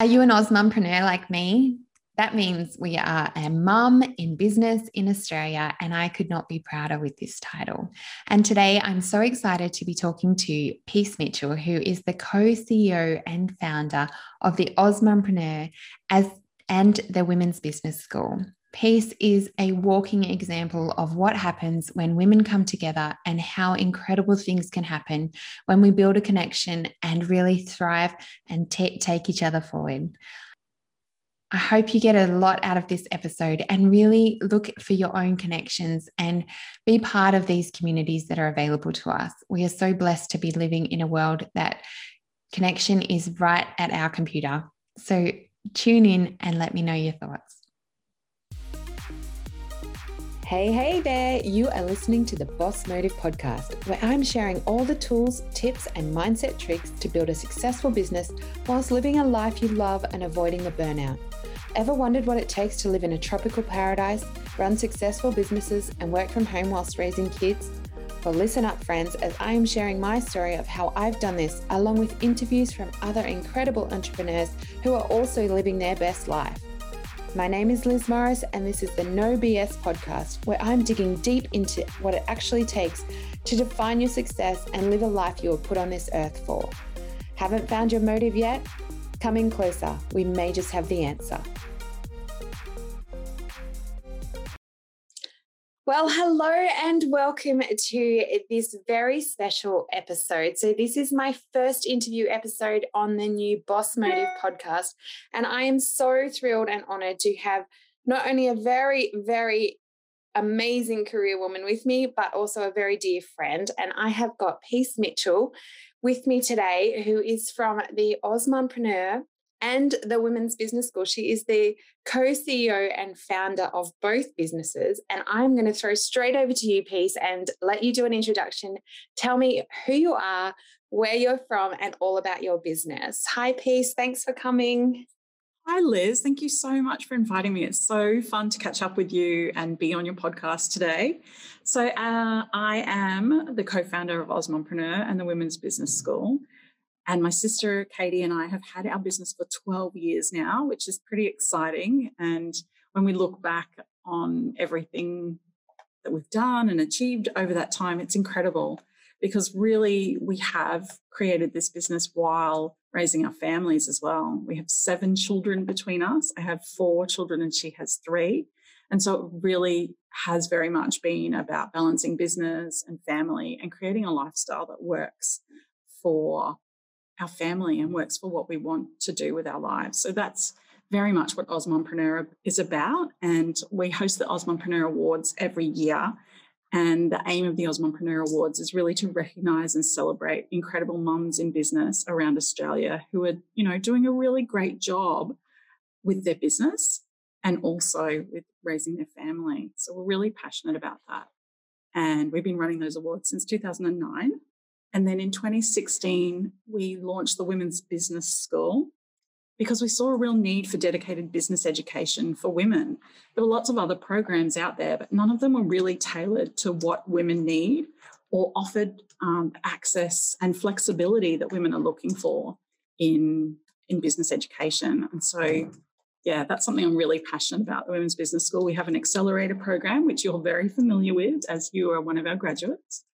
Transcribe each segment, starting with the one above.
Are you an AusMumpreneur like me? That means we are a mum in business in Australia, and I could not be prouder with this title. And today I'm so excited to be talking to Peace Mitchell, who is the co CEO and founder of the AusMumpreneur as, and the Women's Business School. Peace is a walking example of what happens when women come together and how incredible things can happen when we build a connection and really thrive and t- take each other forward. I hope you get a lot out of this episode and really look for your own connections and be part of these communities that are available to us. We are so blessed to be living in a world that connection is right at our computer. So tune in and let me know your thoughts. Hey, hey there! You are listening to the Boss Motive podcast, where I'm sharing all the tools, tips, and mindset tricks to build a successful business whilst living a life you love and avoiding the burnout. Ever wondered what it takes to live in a tropical paradise, run successful businesses, and work from home whilst raising kids? Well, listen up, friends, as I am sharing my story of how I've done this, along with interviews from other incredible entrepreneurs who are also living their best life. My name is Liz Morris, and this is the No BS podcast, where I'm digging deep into what it actually takes to define your success and live a life you were put on this earth for. Haven't found your motive yet? Come in closer. We may just have the answer. Well, hello and welcome to this very special episode. So, this is my first interview episode on the new Boss Motive podcast. And I am so thrilled and honored to have not only a very, very amazing career woman with me, but also a very dear friend. And I have got Peace Mitchell with me today, who is from the AusMumpreneur and the Women's Business School. She is the co CEO and founder of both businesses. And I'm going to throw straight over to you, Peace, and let you do an introduction. Tell me who you are, where you're from, and all about your business. Hi, Peace. Thanks for coming. Hi, Liz. Thank you so much for inviting me. It's so fun to catch up with you and be on your podcast today. So, uh, I am the co founder of AusMumpreneur and the Women's Business School. And my sister Katie and I have had our business for 12 years now, which is pretty exciting. And when we look back on everything that we've done and achieved over that time, it's incredible because really we have created this business while raising our families as well. We have seven children between us. I have four children and she has three. And so it really has very much been about balancing business and family and creating a lifestyle that works for our family and works for what we want to do with our lives. So that's very much what AusMumpreneur is about. And we host the AusMumpreneur Awards every year. And the aim of the AusMumpreneur Awards is really to recognize and celebrate incredible mums in business around Australia who are, you know, doing a really great job with their business and also with raising their family. So we're really passionate about that. And we've been running those awards since 2009. And then in 2016, we launched the Women's Business School because we saw a real need for dedicated business education for women. There were lots of other programs out there, but none of them were really tailored to what women need or offered um, access and flexibility that women are looking for in, in business education. And so, yeah, that's something I'm really passionate about. The Women's Business School, we have an accelerator program, which you're very familiar with as you are one of our graduates.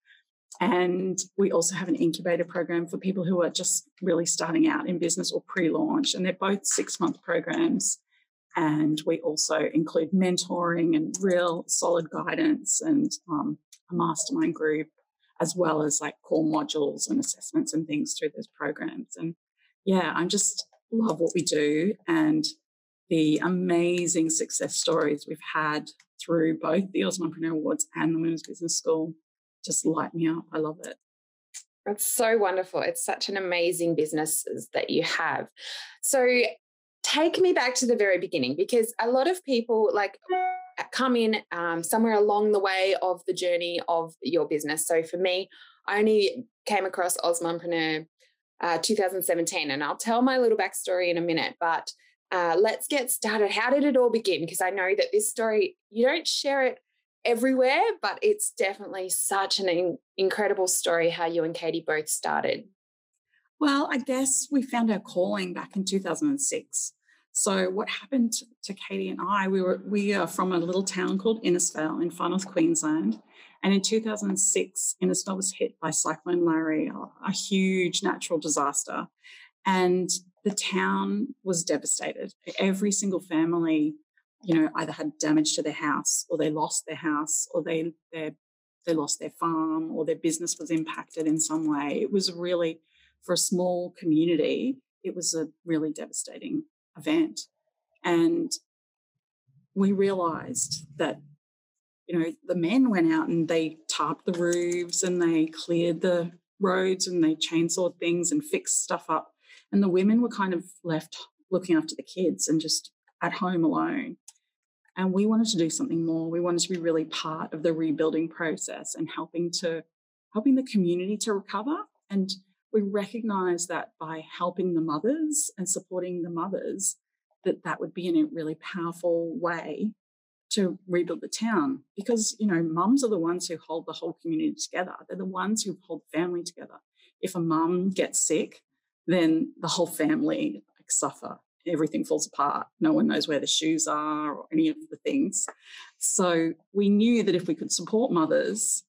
And we also have an incubator program for people who are just really starting out in business or pre launch. And they're both six month programs. And we also include mentoring and real solid guidance and um, a mastermind group, as well as like core modules and assessments and things through those programs. And yeah, I just love what we do and the amazing success stories we've had through both the AusMumpreneur Awards and the Women's Business School just light me up. I love it. That's so wonderful. It's such an amazing business that you have. So take me back to the very beginning because a lot of people like come in um, somewhere along the way of the journey of your business. So for me, I only came across AusMumpreneur uh, 2017, and I'll tell my little backstory in a minute. But uh, let's get started. How did it all begin? Because I know that this story you don't share it everywhere, but it's definitely such an in- incredible story how you and Katie both started. Well, I guess we found our calling back in 2006. So what happened to Katie and I? We were we are from a little town called Innisfail in far north Queensland, and in 2006, Innisfail was hit by Cyclone Larry, a huge natural disaster, and the town was devastated. Every single family, you know, either had damage to their house, or they lost their house, or they they they lost their farm, or their business was impacted in some way. It was really for a small community, it was a really devastating event. And we realized that, you know, the men went out and they tarped the roofs and they cleared the roads and they chainsawed things and fixed stuff up. And the women were kind of left looking after the kids and just at home alone. And we wanted to do something more. We wanted to be really part of the rebuilding process and helping to helping the community to recover. And we recognize that by helping the mothers and supporting the mothers, that that would be in a really powerful way to rebuild the town. Because you know mums are the ones who hold the whole community together. They're the ones who hold family together. If a mum gets sick then the whole family like suffer everything falls apart no one knows where the shoes are or any of the things so we knew that if we could support mothers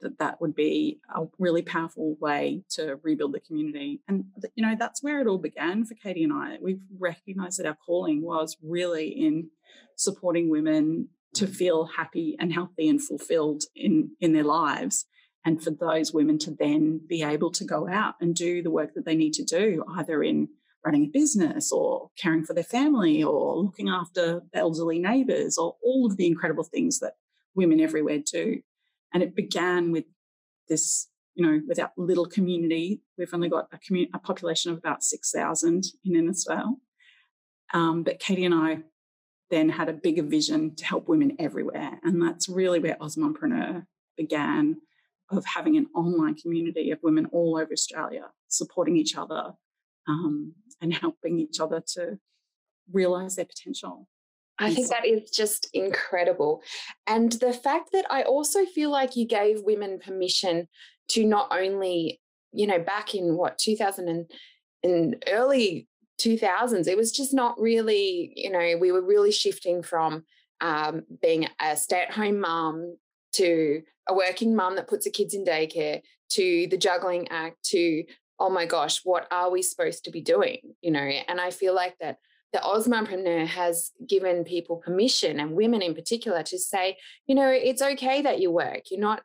that that would be a really powerful way to rebuild the community. And, you know, that's where it all began for Katie and I. We've recognized that our calling was really in supporting women to feel happy and healthy and fulfilled in, in their lives. And for those women to then be able to go out and do the work that they need to do, either in running a business or caring for their family or looking after elderly neighbours or all of the incredible things that women everywhere do. And it began with this, you know, with our little community. We've only got a, community, a population of about 6,000 in Innisfail. Um, but Katie and I then had a bigger vision to help women everywhere. And that's really where AusMumpreneur began of having an online community of women all over Australia supporting each other um, and helping each other to realize their potential. I think that is just incredible. And the fact that I also feel like you gave women permission to not only, you know, back in what, 2000 and early 2000s, it was just not really, you know, we were really shifting from um, being a stay at home mom to a working mom that puts her kids in daycare to the juggling act to, oh my gosh, what are we supposed to be doing? You know, and I feel like that the AusMumpreneur has given people permission and women in particular to say, you know, it's okay that you work. You're not,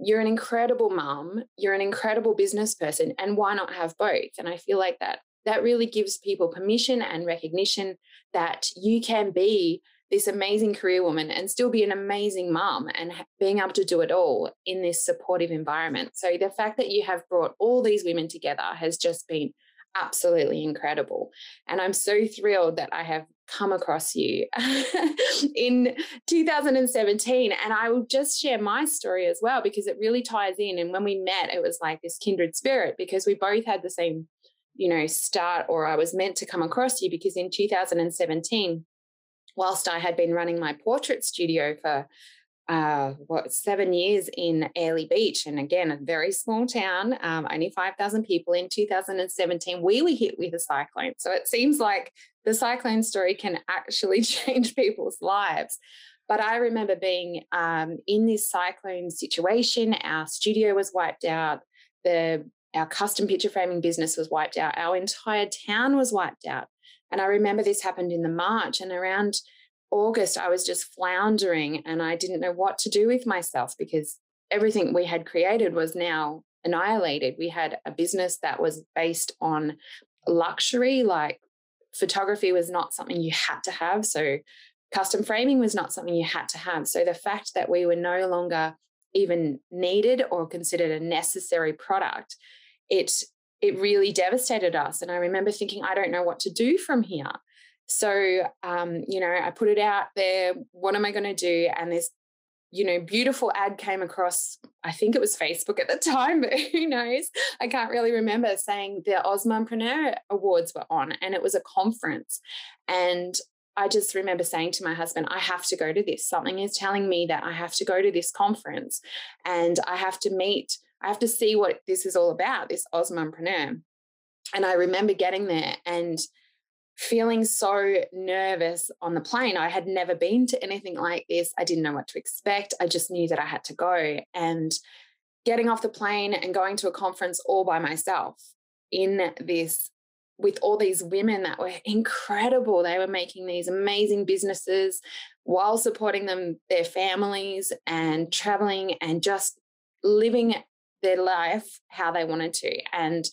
you're an incredible mum, you're an incredible business person, and why not have both? And I feel like that that really gives people permission and recognition that you can be this amazing career woman and still be an amazing mom and being able to do it all in this supportive environment. So the fact that you have brought all these women together has just been absolutely incredible. And I'm so thrilled that I have come across you in 2017. And I will just share my story as well because it really ties in. And when we met, it was like this kindred spirit because we both had the same, you know, start, or I was meant to come across you because in 2017, whilst I had been running my portrait studio for uh, what seven years in Airlie Beach, and again a very small town, um, only five thousand people. In 2017, we were hit with a cyclone, so it seems like the cyclone story can actually change people's lives. But I remember being um, in this cyclone situation. Our studio was wiped out. The our custom picture framing business was wiped out. Our entire town was wiped out. And I remember this happened in the March, and around August, I was just floundering and I didn't know what to do with myself because everything we had created was now annihilated. We had a business that was based on luxury, like photography was not something you had to have. So, custom framing was not something you had to have. So, the fact that we were no longer even needed or considered a necessary product, it it really devastated us. And I remember thinking, I don't know what to do from here. So, um, you know, I put it out there. What am I going to do? And this, you know, beautiful ad came across. I think it was Facebook at the time, but who knows? I can't really remember saying the AusMumpreneur Awards were on, and it was a conference. And I just remember saying to my husband, I have to go to this. Something is telling me that I have to go to this conference and I have to meet, I have to see what this is all about, this AusMumpreneur. and I remember getting there and feeling so nervous on the plane. I had never been to anything like this. I didn't know what to expect. I just knew that I had to go. And getting off the plane and going to a conference all by myself in this with all these women that were incredible. They were making these amazing businesses while supporting them, their families, and traveling and just living their life how they wanted to. And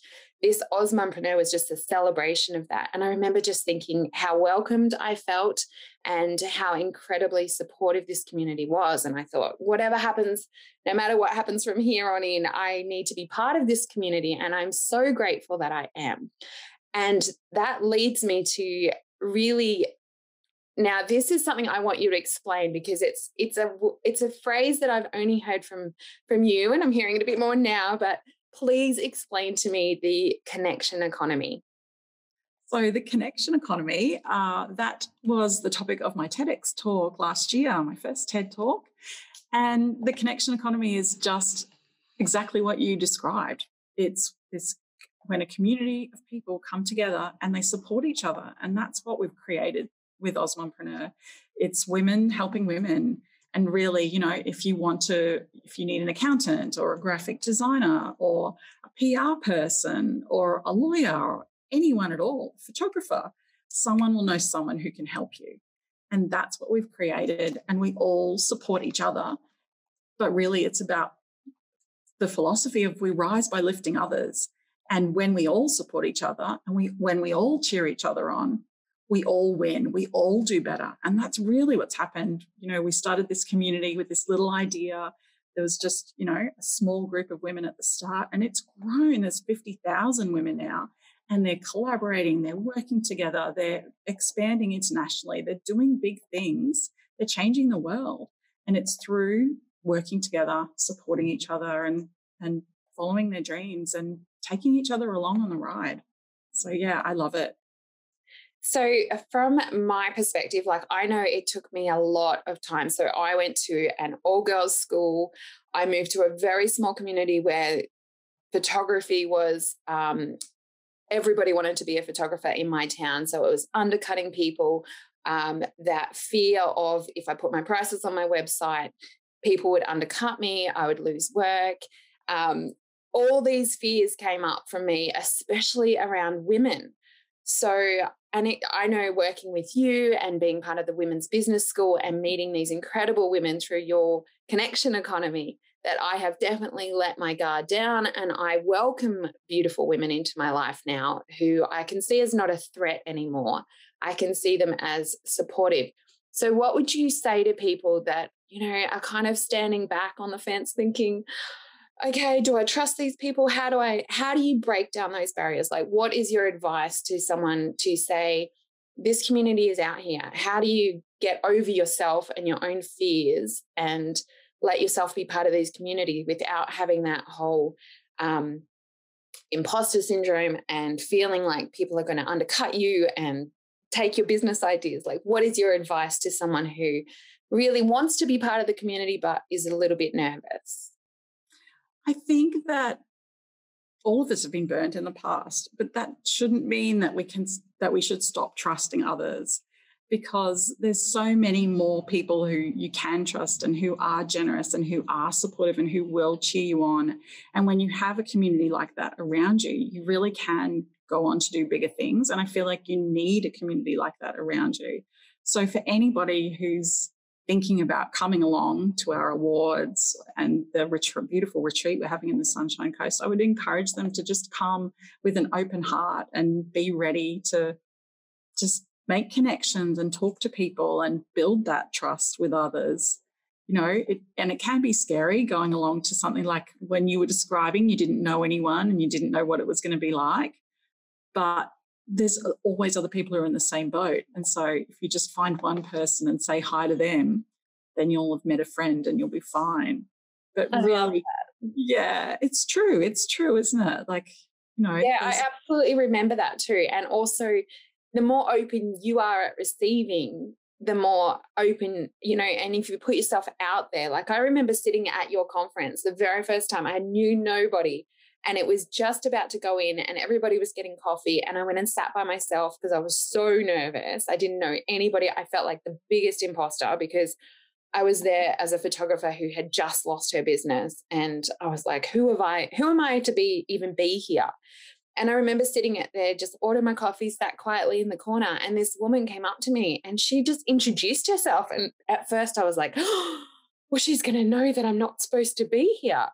this AusMumpreneur was just a celebration of that. And I remember just thinking how welcomed I felt and how incredibly supportive this community was. And I thought, whatever happens, no matter what happens from here on in, I need to be part of this community. And I'm so grateful that I am. And that leads me to really now this is something i want you to explain because it's it's a it's a phrase that i've only heard from from you and i'm hearing it a bit more now but please explain to me the connection economy. So, the connection economy, uh, that was the topic of my TEDx talk last year, my first TED talk. And the connection economy is just exactly what you described. It's this when a community of people come together and they support each other. And that's what we've created with AusMumpreneur. It's women helping women. And really you know if you want to if you need an accountant or a graphic designer or a pr person or a lawyer or anyone at all photographer someone will know someone who can help you. And that's what we've created and we all support each other. But really it's about the philosophy of we rise by lifting others. And when we all support each other and we when we all cheer each other on we all win, we all do better. And that's really what's happened. You know, we started this community with this little idea. There was just, you know, a small group of women at the start, and it's grown. There's 50,000 women now, and they're collaborating, they're working together, they're expanding internationally, they're doing big things, they're changing the world. And it's through working together, supporting each other, and, and following their dreams and taking each other along on the ride. So, yeah, I love it. So, uh, from my perspective, like I know it took me a lot of time. So, I went to an all girls school. I moved to a very small community where photography was, um, everybody wanted to be a photographer in my town. So, it was undercutting people. Um, that fear of if I put my prices on my website, people would undercut me, I would lose work. Um, all these fears came up for me, especially around women. So and it, I know working with you and being part of the Women's Business School and meeting these incredible women through your connection economy that I have definitely let my guard down and I welcome beautiful women into my life now who I can see as not a threat anymore. I can see them as supportive. So, what would you say to people that, you know, are kind of standing back on the fence thinking, okay do i trust these people? How do i how do you break down those barriers? Like what is your advice to someone to say this community is out here. How do you get over yourself and your own fears and let yourself be part of these community without having that whole um, imposter syndrome and feeling like people are going to undercut you and take your business ideas? Like what is your advice to someone who really wants to be part of the community but is a little bit nervous I think that all of us have been burnt in the past, but that shouldn't mean that we can that we should stop trusting others because there's so many more people who you can trust and who are generous and who are supportive and who will cheer you on. And when you have a community like that around you, you really can go on to do bigger things. And I feel like you need a community like that around you. So for anybody who's thinking about coming along to our awards and the ret- beautiful retreat we're having in the Sunshine Coast, I would encourage them to just come with an open heart and be ready to just make connections and talk to people and build that trust with others. You know, it, and it can be scary going along to something like when you were describing, you didn't know anyone and you didn't know what it was going to be like. But there's always other people who are in the same boat. And so if you just find one person and say hi to them, then you'll have met a friend and you'll be fine. But I really, yeah, it's true. It's true, isn't it? Like, you know. Yeah, I absolutely remember that too. And also, the more open you are at receiving, the more open, you know, and if you put yourself out there, like I remember sitting at your conference the very first time, I knew nobody And it was just about to go in, and everybody was getting coffee. And I went and sat by myself because I was so nervous. I didn't know anybody. I felt like the biggest imposter because I was there as a photographer who had just lost her business. And I was like, who have I, who am I to be even be here? And I remember sitting at there, just ordered my coffee, sat quietly in the corner. And this woman came up to me and she just introduced herself. And at first I was like, oh, well, she's going to know that I'm not supposed to be here.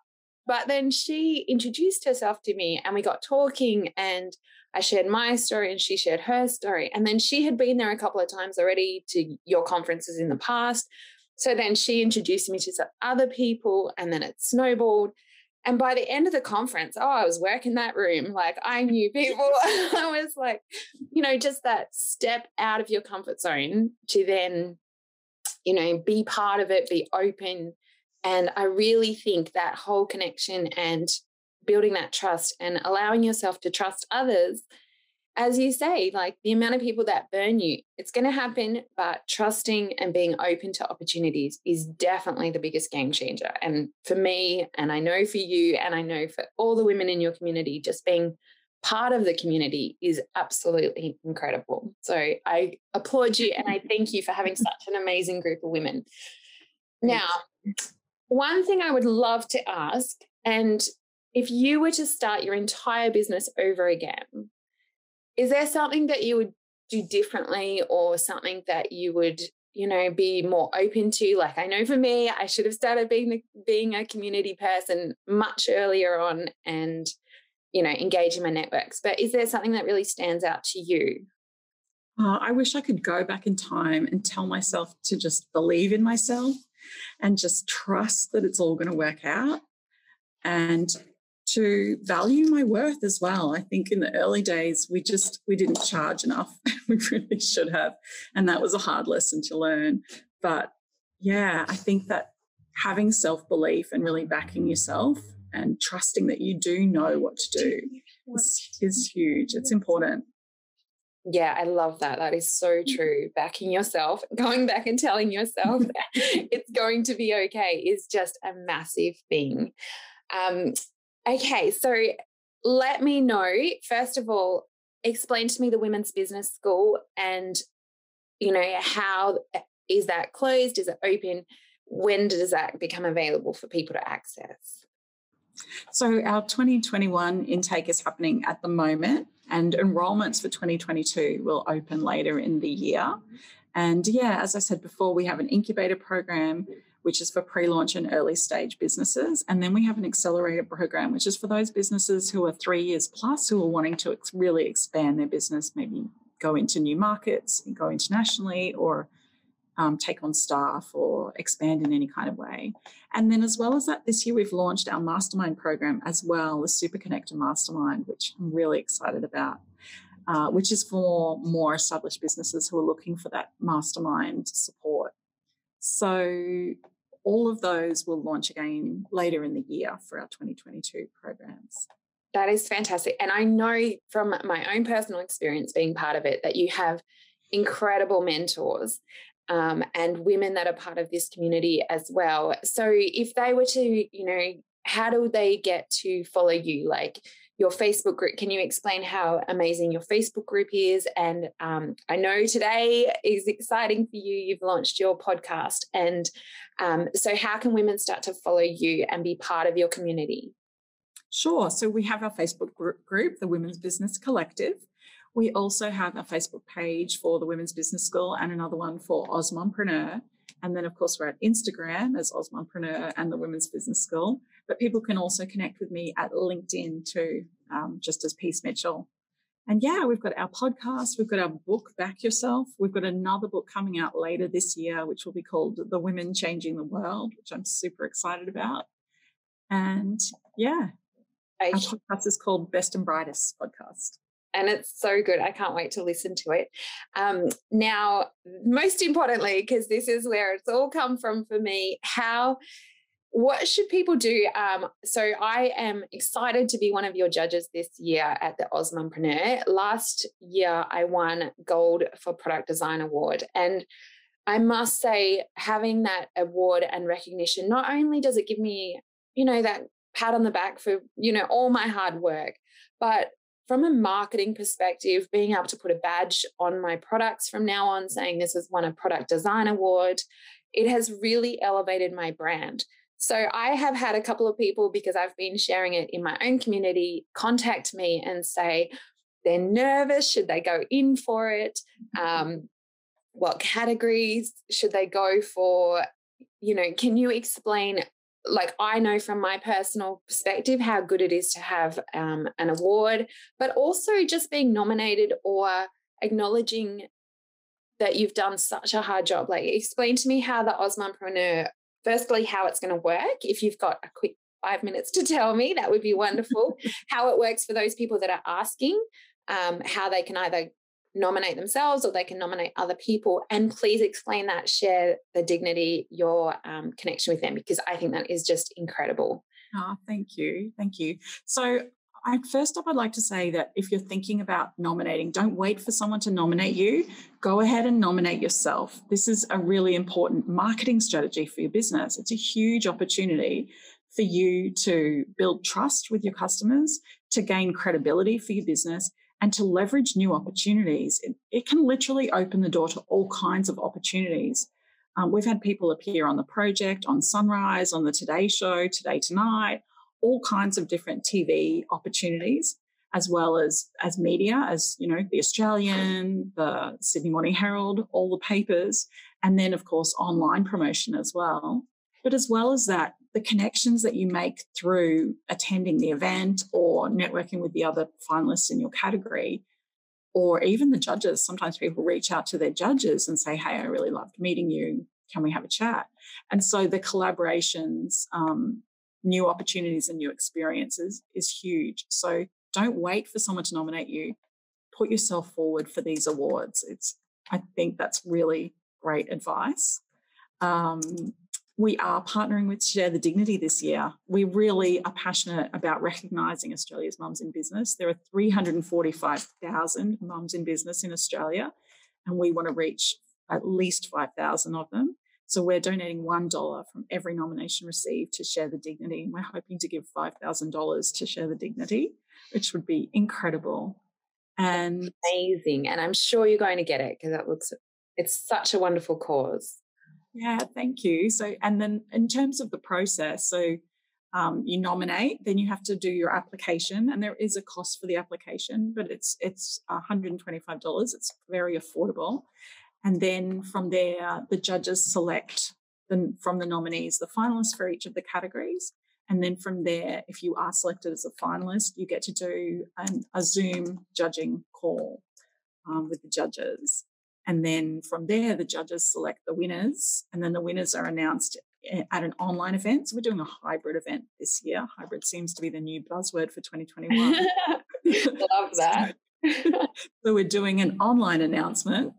But then she introduced herself to me and we got talking and I shared my story and she shared her story. And then she had been there a couple of times already to your conferences in the past. So then she introduced me to some other people and then it snowballed. And by the end of the conference, oh, I was working that room. Like I knew people. I was like, you know, just that step out of your comfort zone to then, you know, be part of it, be open. And I really think that whole connection and building that trust and allowing yourself to trust others as you say, like the amount of people that burn you, it's going to happen, but trusting and being open to opportunities is definitely the biggest game changer. And for me, and I know for you, and I know for all the women in your community, just being part of the community is absolutely incredible. So I applaud you and I thank you for having such an amazing group of women. Now, one thing I would love to ask, and if you were to start your entire business over again, is there something that you would do differently or something that you would you know be more open to? Like i know for me i should have started being the, being a community person much earlier on and you know engage in my networks but is there something that really stands out to you? Uh, i wish i could go back in time and tell myself to just believe in myself and just trust that it's all going to work out and to value my worth as well. I think in the early days we just we didn't charge enough. we really should have, and that was a hard lesson to learn. But yeah, I think that having self belief and really backing yourself and trusting that you do know what to do is, is huge. It's important. Yeah, I love that. That is so true. Backing yourself, going back and telling yourself it's going to be okay is just a massive thing. Um, Okay, so let me know, first of all, explain to me the Women's Business School and, you know, how eh, that closed? Is it open? When does that become available for people to access? So, our 2021 intake is happening at the moment, and enrolments for 2022 will open later in the year. And yeah, as I said before, we have an incubator program which is for pre launch and early stage businesses. And then we have an accelerator program, which is for those businesses who are three years plus who are wanting to ex- really expand their business, maybe go into new markets, go internationally, or um, take on staff or expand in any kind of way. And then, as well as that, this year we've launched our mastermind program as well, the Super Connector Mastermind, which I'm really excited about. Uh, which is for more established businesses who are looking for that mastermind support. So all of those will launch again later in the year for our 2022 programs. That is fantastic. And I know from my own personal experience being part of it that you have incredible mentors um, and women that are part of this community as well. So if they were to, you know, how do they get to follow you? Like, your Facebook group. Can you explain how amazing your Facebook group is? And um, I know today is exciting for you. You've launched your podcast. And um, so, how can women start to follow you and be part of your community? Sure. So, we have our Facebook group, the Women's Business Collective. We also have a Facebook page for the Women's Business School and another one for AusMumpreneur. And then, of course, we're at Instagram as AusMumpreneur and the Women's Business School. But people can also connect with me at LinkedIn too, um, just as Peace Mitchell. And yeah, we've got our podcast, we've got our book, Back Yourself. We've got another book coming out later this year, which will be called The Women Changing the World, which I'm super excited about. And yeah, our podcast is called Best and Brightest Podcast and it's so good. I can't wait to listen to it. Um, now, most importantly, because this is where it's all come from for me, how what should people do? Um, so I am excited to be one of your judges this year at the AusMumpreneur. Last year, I won gold for product design award, and I must say, having that award and recognition not only does it give me, you know, that pat on the back for, you know, all my hard work. But from a marketing perspective, being able to put a badge on my products from now on saying this has won a product design award, it has really elevated my brand. So I have had a couple of people because I've been sharing it in my own community contact me and say they're nervous. Should they go in for it? Um, what categories should they go for? You know, can you explain? Like, I know from my personal perspective how good it is to have um, an award, but also just being nominated or acknowledging that you've done such a hard job. Like, explain to me how the AusMumpreneur firstly, how it's going to work. If you've got a quick five minutes to tell me, that would be wonderful. how it works for those people that are asking, um, how they can either nominate themselves or they can nominate other people. And please explain that, share the dignity, your um, connection with them, because I think that is just incredible. Oh, thank you. Thank you. So I, first up, I'd like to say that if you're thinking about nominating, don't wait for someone to nominate you. Go ahead and nominate yourself. This is a really important marketing strategy for your business. It's a huge opportunity for you to build trust with your customers, to gain credibility for your business, and to leverage new opportunities. It, it can literally open the door to all kinds of opportunities. Um, we've had people appear on the project, on Sunrise, on the Today Show, Today Tonight, all kinds of different TV opportunities, as well as as media, as you know, the Australian, the Sydney Morning Herald, all the papers, and then of course online promotion as well. But as well as that, the connections that you make through attending the event or networking with the other finalists in your category, or even the judges. Sometimes people reach out to their judges and say, Hey, I really loved meeting you. Can we have a chat? And so the collaborations um, new opportunities and new experiences is huge. So don't wait for someone to nominate you. Put yourself forward for these awards. It's I think that's really great advice. Um, we are partnering with Share the Dignity this year. We really are passionate about recognising Australia's mums in business. There are 345,000 mums in business in Australia, and we want to reach at least 5,000 of them. So we're donating $1 from every nomination received to Share the Dignity. We're hoping to give $5,000 to Share the Dignity, which would be incredible. And amazing. And I'm sure you're going to get it because that looks, it's such a wonderful cause. Yeah, thank you. So, and then in terms of the process, so um, you nominate, then you have to do your application, and there is a cost for the application, but it's it's $125. It's very affordable. And then from there, the judges select the, from the nominees the finalists for each of the categories. And then from there, if you are selected as a finalist, you get to do an, a Zoom judging call um, with the judges. And then from there, the judges select the winners, and then the winners are announced at an online event. So we're doing a hybrid event this year. Hybrid seems to be the new buzzword for 2021. Love that. so we're doing an online announcement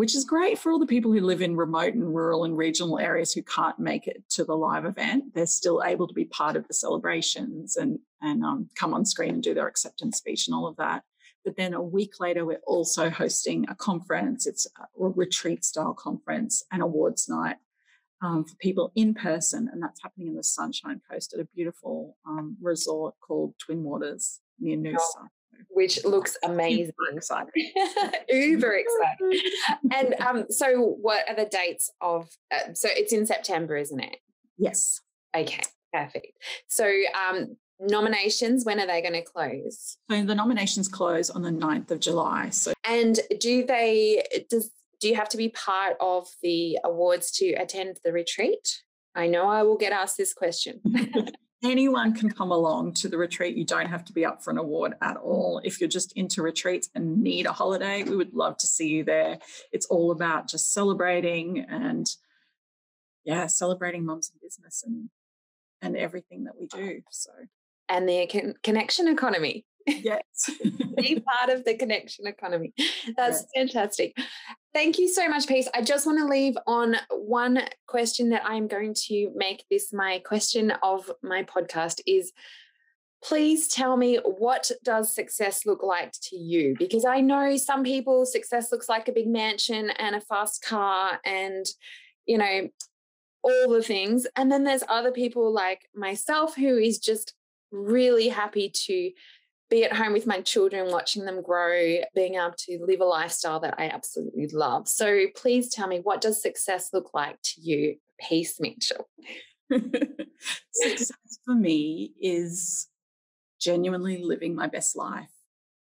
which is great for all the people who live in remote and rural and regional areas who can't make it to the live event. They're still able to be part of the celebrations and, and um, come on screen and do their acceptance speech and all of that. But then a week later, we're also hosting a conference. It's a retreat style conference and awards night um, for people in person. And that's happening in the Sunshine Coast at a beautiful um, resort called Twin Waters near Noosa. Oh, which looks amazing. Uber exciting. Uber exciting. and um, so, what are the dates of? Uh, so it's in September, isn't it? Yes. Okay, perfect. So, um, nominations when are they going to close so the nominations close on the 9th of july so and do they does do you have to be part of the awards to attend the retreat i know i will get asked this question anyone can come along to the retreat. You don't have to be up for an award at all. If you're just into retreats and need a holiday, we would love to see you there. It's all about just celebrating and yeah, celebrating mums in business and and everything that we do. So and the con- connection economy. Yes. Be part of the connection economy. That's yes. fantastic. Thank you so much, Peace. I just want to leave on one question that I'm going to make this my question of my podcast is please tell me what does success look like to you because i know some people success looks like a big mansion and a fast car and you know all the things and then there's other people like myself who is just really happy to be at home with my children, watching them grow, being able to live a lifestyle that I absolutely love. So please tell me, what does success look like to you, Peace Mitchell? success for me is genuinely living my best life.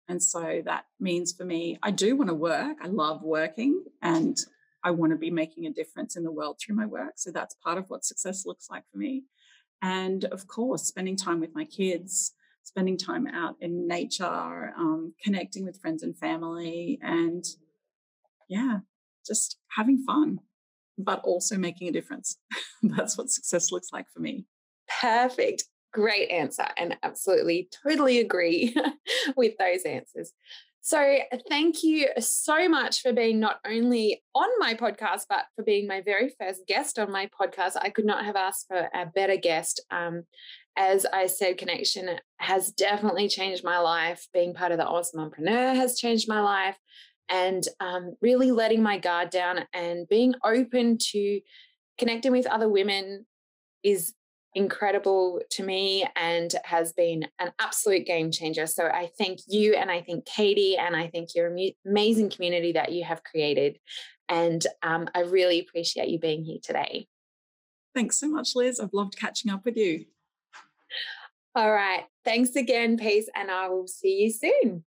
And so that means for me, I do want to work. I love working and I want to be making a difference in the world through my work. So that's part of what success looks like for me. And of course, spending time with my kids, spending time out in nature, um, connecting with friends and family, and yeah, just having fun, but also making a difference. That's what success looks like for me. Perfect. Great answer. And absolutely, totally agree with those answers. So, thank you so much for being not only on my podcast, but for being my very first guest on my podcast. I could not have asked for a better guest. Um, as I said, connection has definitely changed my life. Being part of the AusMumpreneur has changed my life. And um, really letting my guard down and being open to connecting with other women is incredible to me and has been an absolute game changer. So I thank you and I thank Katie and I thank your amazing community that you have created. And um, I really appreciate you being here today. Thanks so much, Liz. I've loved catching up with you. All right. Thanks again, Peace, and I will see you soon.